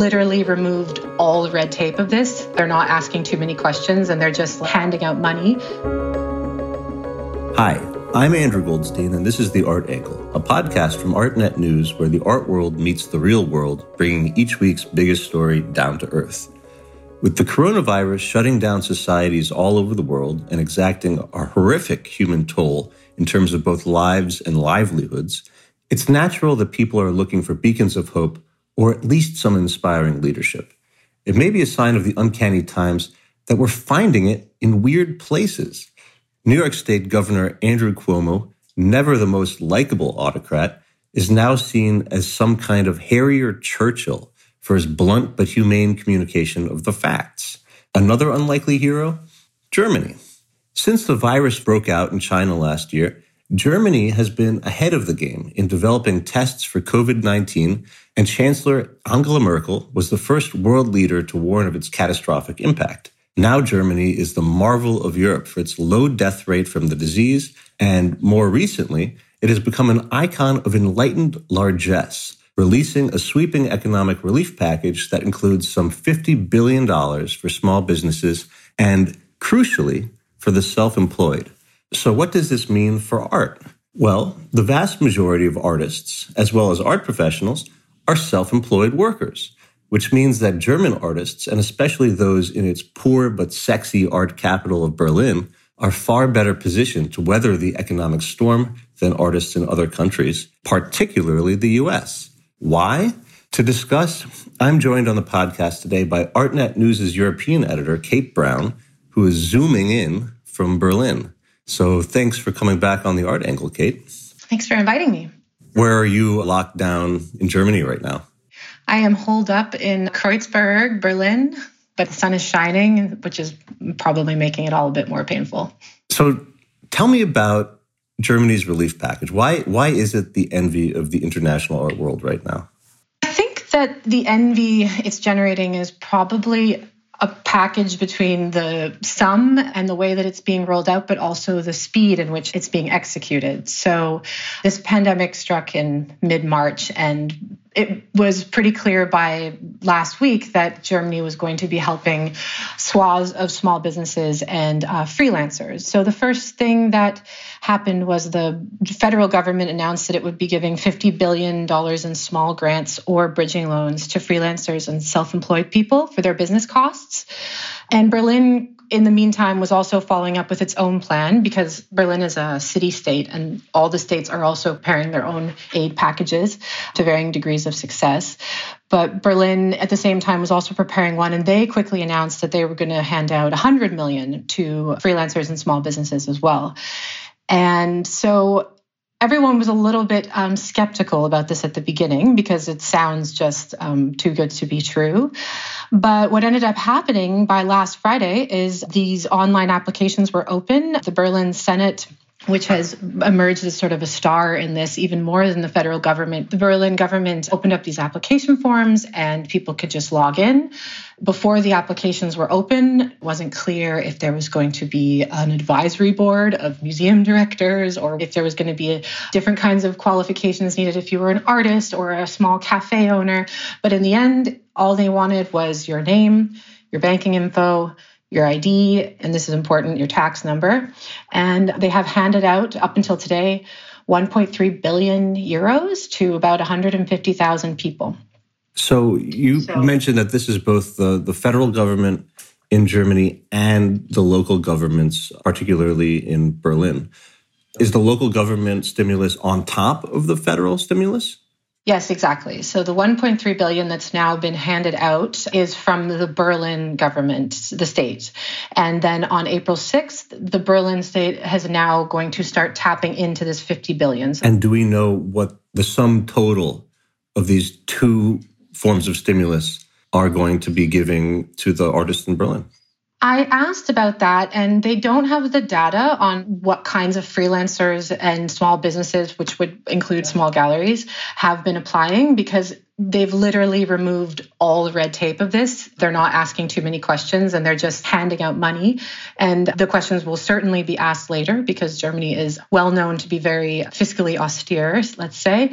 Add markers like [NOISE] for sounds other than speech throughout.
literally removed all the red tape of this. They're not asking too many questions and they're just handing out money. Hi, I'm Andrew Goldstein, and this is The Art Angle, a podcast from ArtNet News where the art world meets the real world, bringing each week's biggest story down to earth. With the coronavirus shutting down societies all over the world and exacting a horrific human toll in terms of both lives and livelihoods, it's natural that people are looking for beacons of hope or at least some inspiring leadership. It may be a sign of the uncanny times that we're finding it in weird places. New York State Governor Andrew Cuomo, never the most likable autocrat, is now seen as some kind of hairier Churchill for his blunt but humane communication of the facts. Another unlikely hero? Germany. Since the virus broke out in China last year, Germany has been ahead of the game in developing tests for COVID 19, and Chancellor Angela Merkel was the first world leader to warn of its catastrophic impact. Now, Germany is the marvel of Europe for its low death rate from the disease. And more recently, it has become an icon of enlightened largesse, releasing a sweeping economic relief package that includes some $50 billion for small businesses and, crucially, for the self employed. So, what does this mean for art? Well, the vast majority of artists, as well as art professionals, are self employed workers which means that German artists, and especially those in its poor but sexy art capital of Berlin, are far better positioned to weather the economic storm than artists in other countries, particularly the US. Why? To discuss, I'm joined on the podcast today by ArtNet News' European editor, Kate Brown, who is zooming in from Berlin. So thanks for coming back on the art angle, Kate. Thanks for inviting me. Where are you locked down in Germany right now? I am holed up in Kreuzberg, Berlin, but the sun is shining, which is probably making it all a bit more painful. So tell me about Germany's relief package. Why why is it the envy of the international art world right now? I think that the envy it's generating is probably a package between the sum and the way that it's being rolled out, but also the speed in which it's being executed. So, this pandemic struck in mid March, and it was pretty clear by last week that Germany was going to be helping swaths of small businesses and uh, freelancers. So the first thing that happened was the federal government announced that it would be giving $50 billion in small grants or bridging loans to freelancers and self employed people for their business costs. And Berlin in the meantime, was also following up with its own plan because Berlin is a city state and all the states are also preparing their own aid packages to varying degrees of success. But Berlin at the same time was also preparing one and they quickly announced that they were going to hand out 100 million to freelancers and small businesses as well. And so everyone was a little bit um, skeptical about this at the beginning because it sounds just um, too good to be true. But what ended up happening by last Friday is these online applications were open. The Berlin Senate which has emerged as sort of a star in this even more than the federal government. The Berlin government opened up these application forms and people could just log in. Before the applications were open, it wasn't clear if there was going to be an advisory board of museum directors or if there was going to be different kinds of qualifications needed if you were an artist or a small cafe owner. But in the end, all they wanted was your name, your banking info, your ID, and this is important, your tax number. And they have handed out up until today 1.3 billion euros to about 150,000 people. So you so, mentioned that this is both the, the federal government in Germany and the local governments, particularly in Berlin. Is the local government stimulus on top of the federal stimulus? Yes, exactly. So the 1.3 billion that's now been handed out is from the Berlin government, the state. And then on April 6th, the Berlin state has now going to start tapping into this 50 billion. And do we know what the sum total of these two forms of stimulus are going to be giving to the artists in Berlin? I asked about that, and they don't have the data on what kinds of freelancers and small businesses, which would include small galleries, have been applying because they've literally removed all the red tape of this. They're not asking too many questions and they're just handing out money. And the questions will certainly be asked later because Germany is well known to be very fiscally austere, let's say.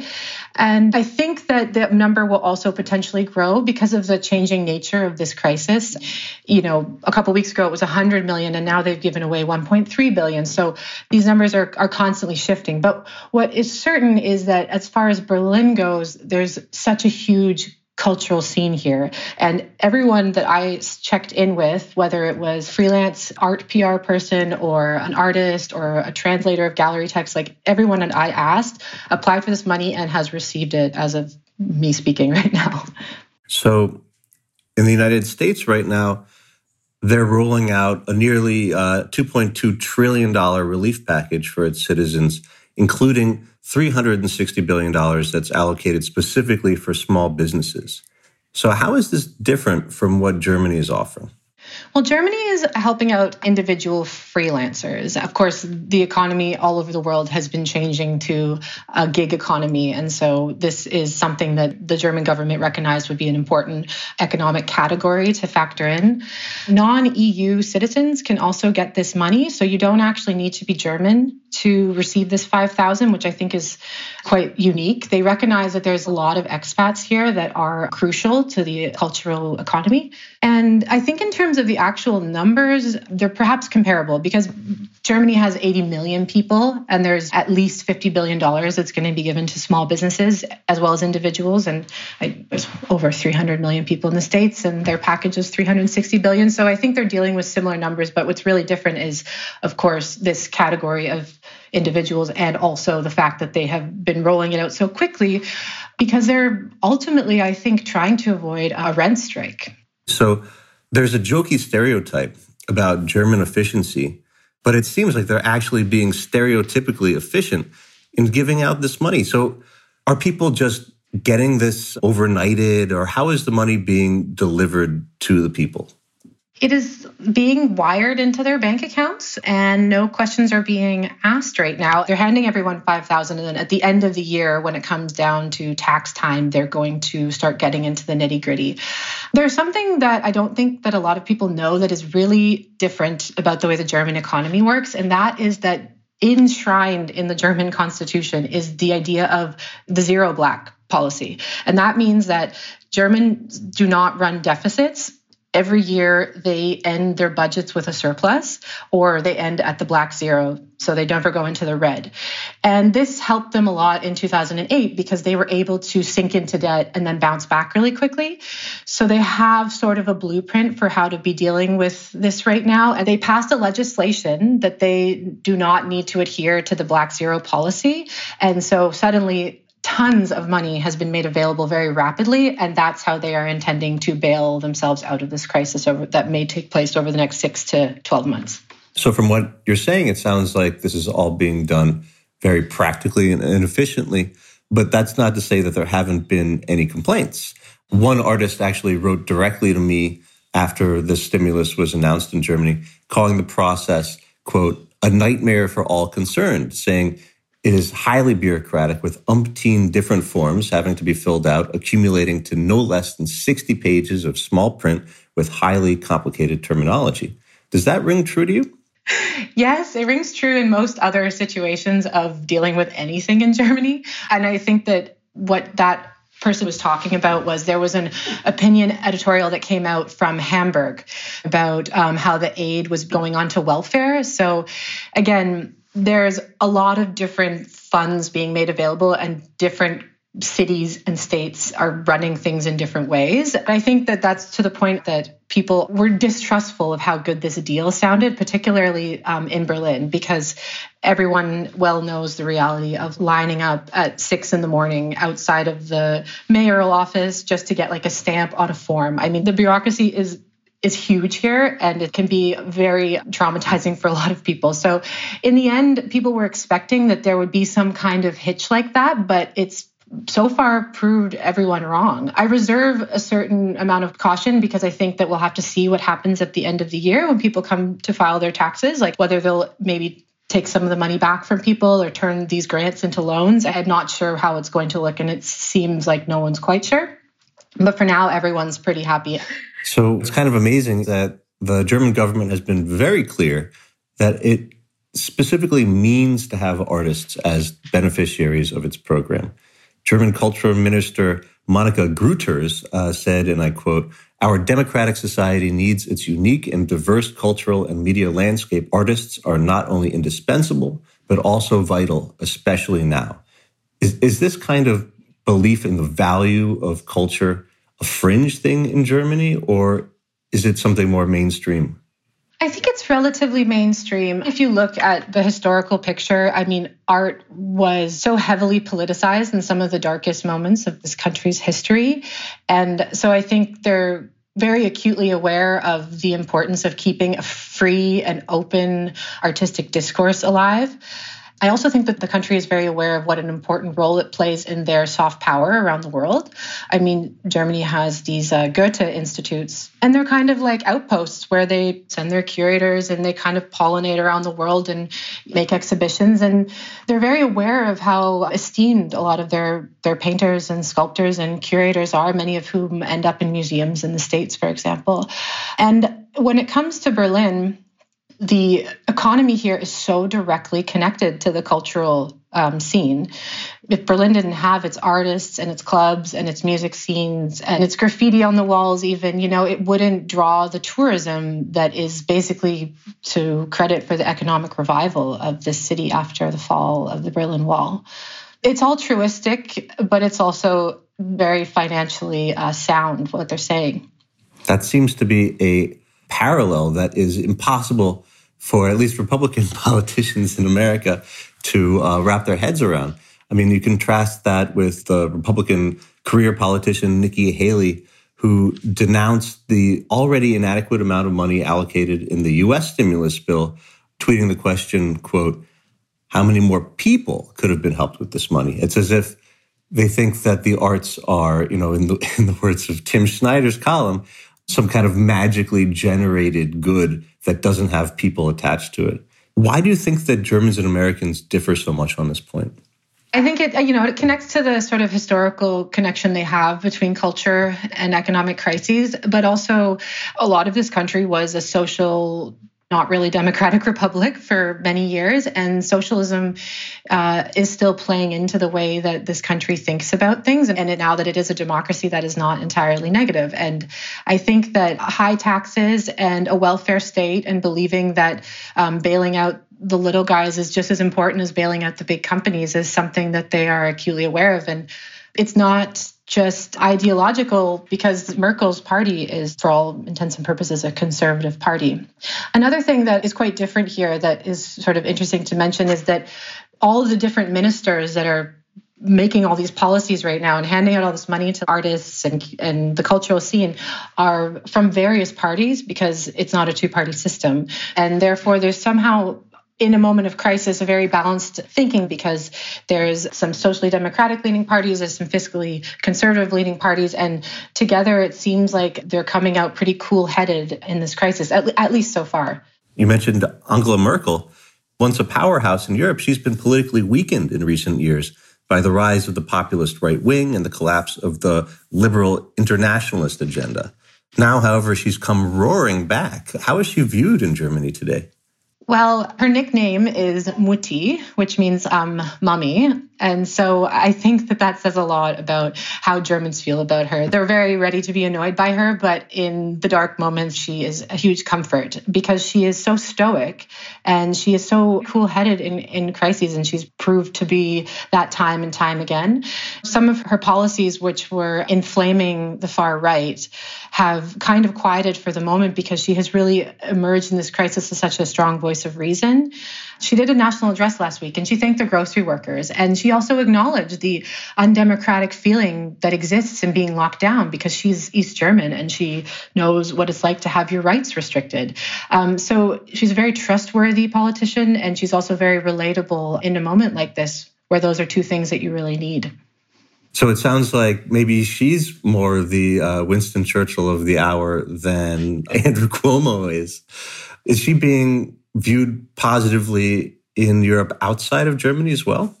And I think that the number will also potentially grow because of the changing nature of this crisis. You know, a couple weeks ago it was 100 million and now they've given away 1.3 billion. So these numbers are, are constantly shifting. But what is certain is that as far as Berlin goes, there's such a huge cultural scene here. And everyone that I checked in with, whether it was freelance art PR person or an artist or a translator of gallery text, like everyone that I asked applied for this money and has received it as of me speaking [LAUGHS] right now. So in the United States right now, they're rolling out a nearly uh, $2.2 trillion relief package for its citizens, including $360 billion that's allocated specifically for small businesses. So, how is this different from what Germany is offering? Well, Germany is helping out individual freelancers. Of course, the economy all over the world has been changing to a gig economy. And so this is something that the German government recognized would be an important economic category to factor in. Non EU citizens can also get this money. So you don't actually need to be German to receive this 5000 which i think is quite unique they recognize that there's a lot of expats here that are crucial to the cultural economy and i think in terms of the actual numbers they're perhaps comparable because germany has 80 million people and there's at least 50 billion dollars that's going to be given to small businesses as well as individuals and I, there's over 300 million people in the states and their package is 360 billion so i think they're dealing with similar numbers but what's really different is of course this category of individuals and also the fact that they have been rolling it out so quickly because they're ultimately, I think, trying to avoid a rent strike. So there's a jokey stereotype about German efficiency, but it seems like they're actually being stereotypically efficient in giving out this money. So are people just getting this overnighted or how is the money being delivered to the people? It is being wired into their bank accounts and no questions are being asked right now. They're handing everyone 5000 and then at the end of the year when it comes down to tax time they're going to start getting into the nitty-gritty. There's something that I don't think that a lot of people know that is really different about the way the German economy works and that is that enshrined in the German constitution is the idea of the zero black policy. And that means that Germans do not run deficits every year they end their budgets with a surplus or they end at the black zero so they never go into the red. And this helped them a lot in 2008 because they were able to sink into debt and then bounce back really quickly. So they have sort of a blueprint for how to be dealing with this right now. And they passed a legislation that they do not need to adhere to the black zero policy. And so suddenly tons of money has been made available very rapidly, and that's how they are intending to bail themselves out of this crisis over, that may take place over the next six to 12 months. So, from what you're saying, it sounds like this is all being done very practically and, and efficiently, but that's not to say that there haven't been any complaints. One artist actually wrote directly to me after the stimulus was announced in Germany, calling the process, quote, a nightmare for all concerned, saying it is highly bureaucratic with umpteen different forms having to be filled out, accumulating to no less than 60 pages of small print with highly complicated terminology. Does that ring true to you? Yes, it rings true in most other situations of dealing with anything in Germany. And I think that what that person was talking about was there was an opinion editorial that came out from Hamburg about um, how the aid was going on to welfare. So, again, there's a lot of different funds being made available and different cities and states are running things in different ways. I think that that's to the point that people were distrustful of how good this deal sounded, particularly um, in Berlin, because everyone well knows the reality of lining up at six in the morning outside of the mayoral office just to get like a stamp on a form. I mean, the bureaucracy is is huge here and it can be very traumatizing for a lot of people. So, in the end, people were expecting that there would be some kind of hitch like that, but it's so far proved everyone wrong. I reserve a certain amount of caution because I think that we'll have to see what happens at the end of the year when people come to file their taxes, like whether they'll maybe take some of the money back from people or turn these grants into loans. I'm not sure how it's going to look, and it seems like no one's quite sure. But for now, everyone's pretty happy. So it's kind of amazing that the German government has been very clear that it specifically means to have artists as beneficiaries of its program. German Culture minister Monika Grütters uh, said, and I quote, our democratic society needs its unique and diverse cultural and media landscape. Artists are not only indispensable, but also vital, especially now. Is, is this kind of belief in the value of culture a fringe thing in Germany, or is it something more mainstream? I think it's relatively mainstream. If you look at the historical picture, I mean, art was so heavily politicized in some of the darkest moments of this country's history. And so I think they're very acutely aware of the importance of keeping a free and open artistic discourse alive. I also think that the country is very aware of what an important role it plays in their soft power around the world. I mean, Germany has these uh, Goethe institutes, and they're kind of like outposts where they send their curators and they kind of pollinate around the world and make exhibitions. And they're very aware of how esteemed a lot of their their painters and sculptors and curators are, many of whom end up in museums in the States, for example. And when it comes to Berlin, the economy here is so directly connected to the cultural um, scene. If Berlin didn't have its artists and its clubs and its music scenes and its graffiti on the walls, even, you know, it wouldn't draw the tourism that is basically to credit for the economic revival of this city after the fall of the Berlin Wall. It's altruistic, but it's also very financially uh, sound, what they're saying. That seems to be a parallel that is impossible for at least Republican [LAUGHS] politicians in America to uh, wrap their heads around. I mean, you contrast that with the Republican career politician Nikki Haley, who denounced the already inadequate amount of money allocated in the U.S. stimulus bill, tweeting the question, quote, how many more people could have been helped with this money? It's as if they think that the arts are, you know, in the, [LAUGHS] in the words of Tim Schneider's column, some kind of magically generated good that doesn't have people attached to it. Why do you think that Germans and Americans differ so much on this point? I think it, you know, it connects to the sort of historical connection they have between culture and economic crises, but also a lot of this country was a social not really democratic [LAUGHS] republic for many years and socialism uh, is still playing into the way that this country thinks about things and it, now that it is a democracy that is not entirely negative. And i think that high taxes and a welfare state and believing that um, bailing out the little guys is just as important as bailing out the big companies is something that they are acutely aware of. And it's not just ideological because Merkel's party is, for all intents and purposes, a conservative party. Another thing that is quite different here that is sort of interesting to mention is that all of the different ministers that are making all these policies right now and handing out all this money to artists and and the cultural scene are from various parties because it's not a two party system and therefore there's somehow in a moment of crisis, a very balanced thinking because there's some socially democratic leaning parties, there's some fiscally conservative leaning parties, and together it seems like they're coming out pretty cool headed in this crisis, at, at least so far. You mentioned Angela Merkel. Once a powerhouse in Europe, she's been politically weakened in recent years by the rise of the populist right wing and the collapse of the liberal internationalist agenda. Now, however, she's come roaring back. How is she viewed in Germany today? Well, her nickname is Mutti, which means um, mummy. And so I think that that says a lot about how Germans feel about her. They're very ready to be annoyed by her, but in the dark moments, she is a huge comfort because she is so stoic and she is so cool headed in, in crises. And she's proved to be that time and time again. Some of her policies, which were inflaming the far right, have kind of quieted for the moment because she has really emerged in this crisis as such a strong voice of reason. She did a national address last week and she thanked the grocery workers. And she also acknowledged the undemocratic feeling that exists in being locked down because she's East German and she knows what it's like to have your rights restricted. Um, so she's a very trustworthy politician and she's also very relatable in a moment like this where those are two things that you really need. So it sounds like maybe she's more the uh, Winston Churchill of the hour than [LAUGHS] Andrew Cuomo is. Is she being viewed positively in Europe outside of Germany as well?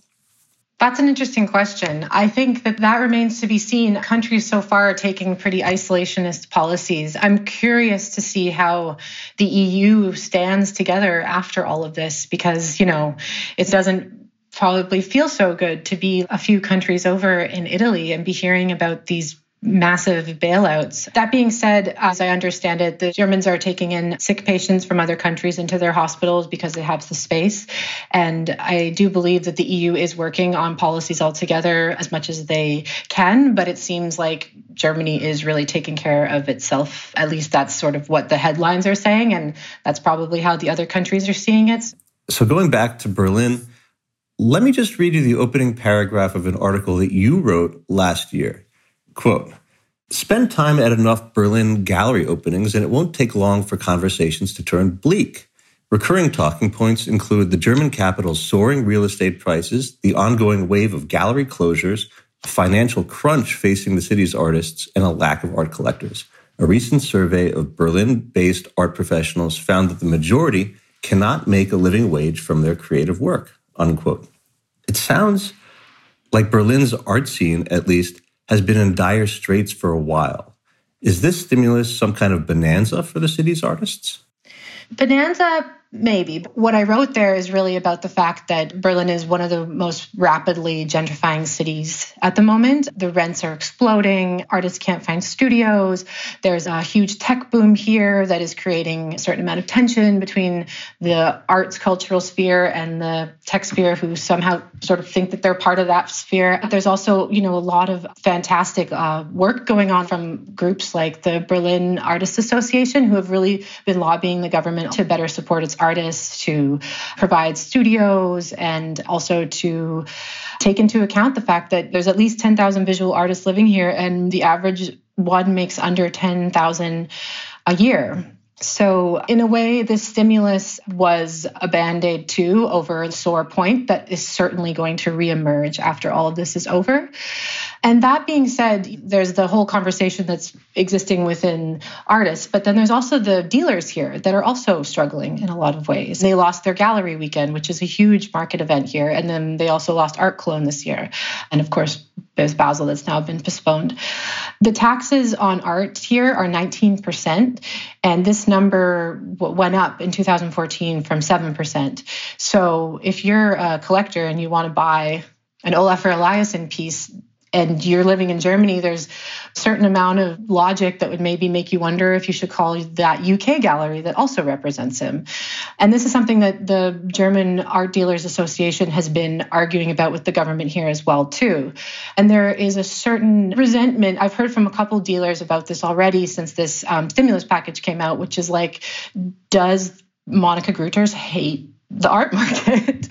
That's an interesting question. I think that that remains to be seen. Countries so far are taking pretty isolationist policies. I'm curious to see how the EU stands together after all of this because, you know, it doesn't probably feel so good to be a few countries over in Italy and be hearing about these massive bailouts. That being said, as I understand it, the Germans are taking in sick patients from other countries into their hospitals because they have the space. And I do believe that the EU is working on policies altogether as much as they can, but it seems like Germany is really taking care of itself. At least that's sort of what the headlines are saying. And that's probably how the other countries are seeing it. So going back to Berlin, let me just read you the opening paragraph of an article that you wrote last year. Quote, spend time at enough Berlin gallery openings and it won't take long for conversations to turn bleak. Recurring talking points include the German capital's soaring real estate prices, the ongoing wave of gallery closures, a financial crunch facing the city's artists, and a lack of art collectors. A recent survey of Berlin based art professionals found that the majority cannot make a living wage from their creative work. Unquote. It sounds like Berlin's art scene, at least, has been in dire straits for a while. Is this stimulus some kind of bonanza for the city's artists? Bonanza Maybe. What I wrote there is really about the fact that Berlin is one of the most rapidly gentrifying cities at the moment. The rents are exploding, artists can't find studios. There's a huge tech boom here that is creating a certain amount of tension between the arts cultural sphere and the tech sphere who somehow sort of think that they're part of that sphere. There's also, you know, a lot of fantastic uh, work going on from groups like the Berlin Artists Association who have really been lobbying the government to better support its artists, to provide studios, and also to take into account the fact that there's at least 10,000 visual artists living here, and the average one makes under 10,000 a year. So, in a way, this stimulus was a band aid too over a sore point that is certainly going to reemerge after all of this is over. And that being said, there's the whole conversation that's existing within artists, but then there's also the dealers here that are also struggling in a lot of ways. They lost their gallery weekend, which is a huge market event here, and then they also lost Art Cologne this year. And of course, there's Basel that's now been postponed. The taxes on art here are 19%, and this number went up in 2014 from 7%. So if you're a collector and you want to buy an Olafur Eliasson piece, and you're living in Germany, there's certain amount of logic that would maybe make you wonder if you should call that UK gallery that also represents him. And this is something that the German Art Dealers Association has been arguing about with the government here as well too. And there is a certain resentment. I've heard from a couple dealers about this already since this um, stimulus package came out, which is like, does Monika Grütters hate the art [LAUGHS] market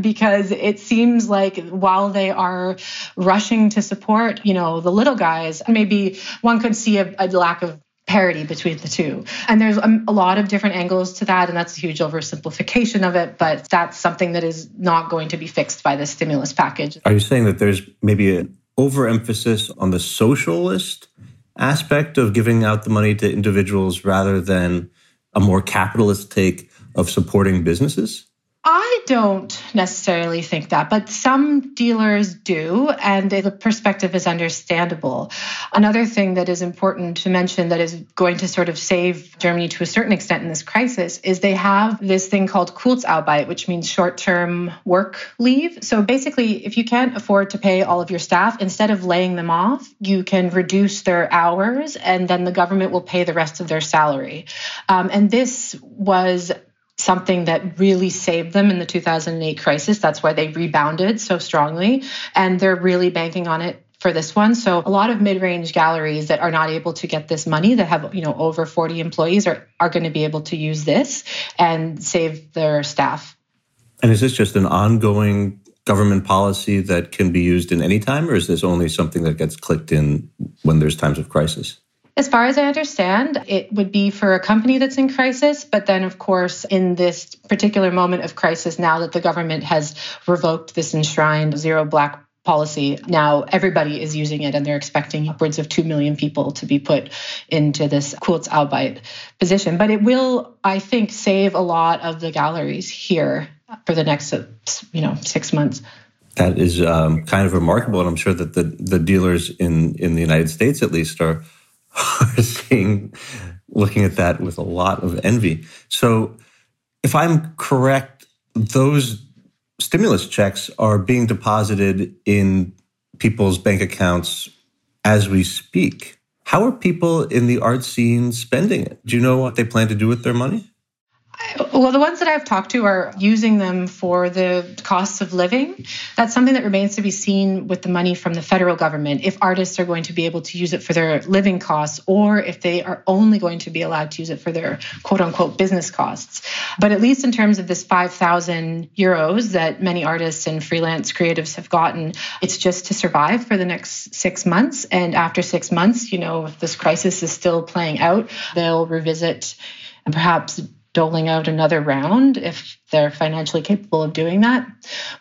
because it seems like while they are rushing to support, you know, the little guys, maybe one could see a, a lack of parity between the two. And there's a, a, lot of different angles to that, and that's a huge oversimplification of it, but that's something that is not going to be fixed by the stimulus package. Are you saying that there's maybe an overemphasis on the socialist aspect of giving out the money to individuals rather than a more capitalist take of supporting businesses? I don't necessarily think that, but some dealers do, and the perspective is understandable. Another thing that is important to mention that is going to sort of save Germany to a certain extent in this crisis is they have this thing called Kurzarbeit, which means short term work leave. So basically, if you can't afford to pay all of your staff, instead of laying them off, you can reduce their hours and then the government will pay the rest of their salary. Um, and this was something that really saved them in the 2008 crisis. That's why they rebounded so strongly. And they're really banking on it for this one. So a lot of mid-range galleries that are not able to get this money that have, you know, over 40 employees are, are going to be able to use this and save their staff. And is this just an ongoing government policy that can be used in any time, or is this only something that gets clicked in when there's times of crisis? As far as I understand, it would be for a company that's in crisis. But then, of course, in this particular moment of crisis, now that the government has revoked this enshrined zero black policy, now everybody is using it and they're expecting upwards of 2 million people to be put into this Kurzarbeit position. But it will, I think, save a lot of the galleries here for the next, you know, six months. That is um, kind of remarkable, and I'm sure that the the dealers in in the United States, at least, are are seeing [LAUGHS] looking at that with a lot of envy. So, if I'm correct, those stimulus checks are being deposited in people's bank accounts as we speak. How are people in the art scene spending it? Do you know what they plan to do with their money? Well, the ones that I've talked to are using them for the costs of living. That's something that remains to be seen with the money from the federal government. If artists are going to be able to use it for their living costs, or if they are only going to be allowed to use it for their quote unquote business costs. But at least in terms of this 5,000 euros that many artists and freelance creatives have gotten, it's just to survive for the next six months. And after six months, you know, if this crisis is still playing out, they'll revisit and perhaps doling out another round if they're financially capable of doing that.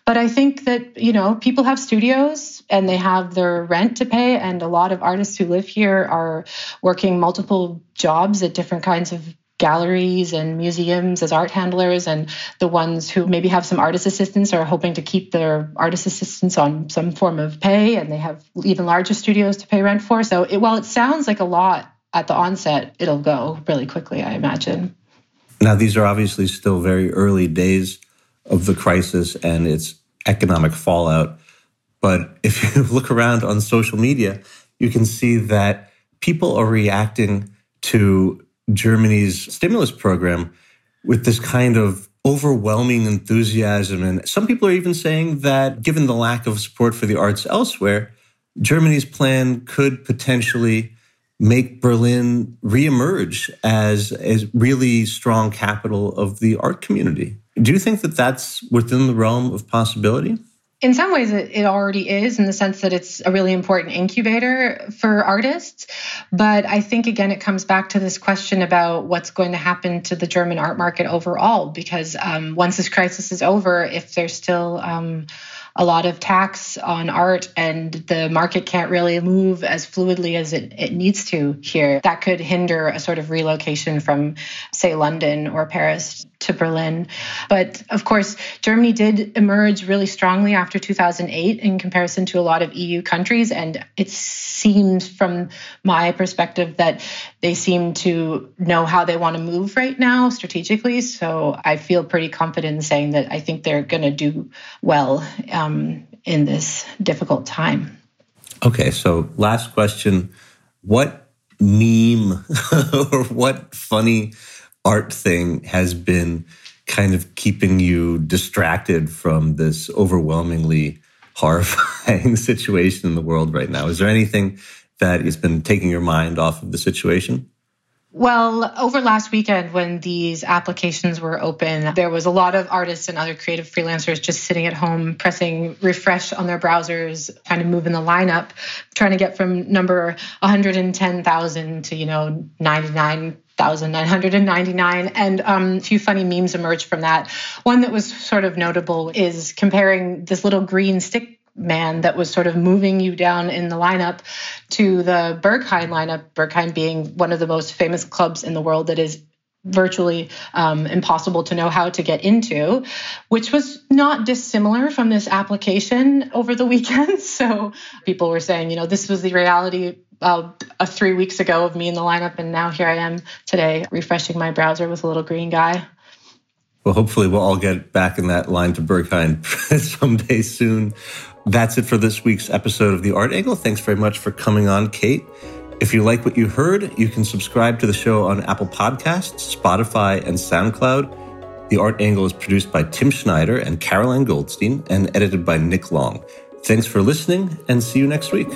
But I think that, you know, people have studios and they have their rent to pay. And a lot of artists who live here are working multiple jobs at different kinds of galleries and museums as art handlers and the ones who maybe have some artist assistants are hoping to keep their artist assistants on some form of pay and they have even larger studios to pay rent for so it, while it sounds like a lot at the onset it'll go really quickly i imagine now, these are obviously still very early days of the crisis and its economic fallout. But if [LAUGHS] you look around on social media, you can see that people are reacting to Germany's stimulus program with this kind of overwhelming enthusiasm. And some people are even saying that given the lack of support for the arts elsewhere, Germany's plan could potentially make Berlin reemerge as a really strong capital of the art community. Do you think that that's within the realm of possibility? In some ways, it already is in the sense that it's a really important incubator for artists. But I think, again, it comes back to this question about what's going to happen to the German art market overall. Because um, once this crisis is over, if there's still um, a lot of tax on art and the market can't really move as fluidly as it, it needs to here. That could hinder a sort of relocation from, say, London or Paris to Berlin. But of course, Germany did emerge really strongly after 2008 in comparison to a lot of EU countries. And it seems, from my perspective, that they seem to know how they want to move right now strategically. So I feel pretty confident in saying that I think they're going to do well um, in this difficult time. Okay, so last question. What meme [LAUGHS] or what funny art thing has been kind of keeping you distracted from this overwhelmingly horrifying [LAUGHS] situation in the world right now? Is there anything that has been taking your mind off of the situation? Well, over last weekend, when these applications were open, there was a lot of artists and other creative freelancers just sitting at home, pressing refresh on their browsers, trying to move in the lineup, trying to get from number 110,000 to, you know, 99 1,999. And um, a few funny memes emerged from that. One that was sort of notable is comparing this little green stick man that was sort of moving you down in the lineup to the Berghain lineup, Berghain being one of the most famous clubs in the world that is virtually um, impossible to know how to get into, which was not dissimilar from this application over the weekend. [LAUGHS] So people were saying, you know, this was the reality uh, three weeks ago of me in the lineup, and now here I am today refreshing my browser with a little green guy. Well, hopefully, we'll all get back in that line to Berghain [LAUGHS] someday soon. That's it for this week's episode of The Art Angle. Thanks very much for coming on, Kate. If you like what you heard, you can subscribe to the show on Apple Podcasts, Spotify, and SoundCloud. The Art Angle is produced by Tim Schneider and Caroline Goldstein and edited by Nick Long. Thanks for listening and see you next week.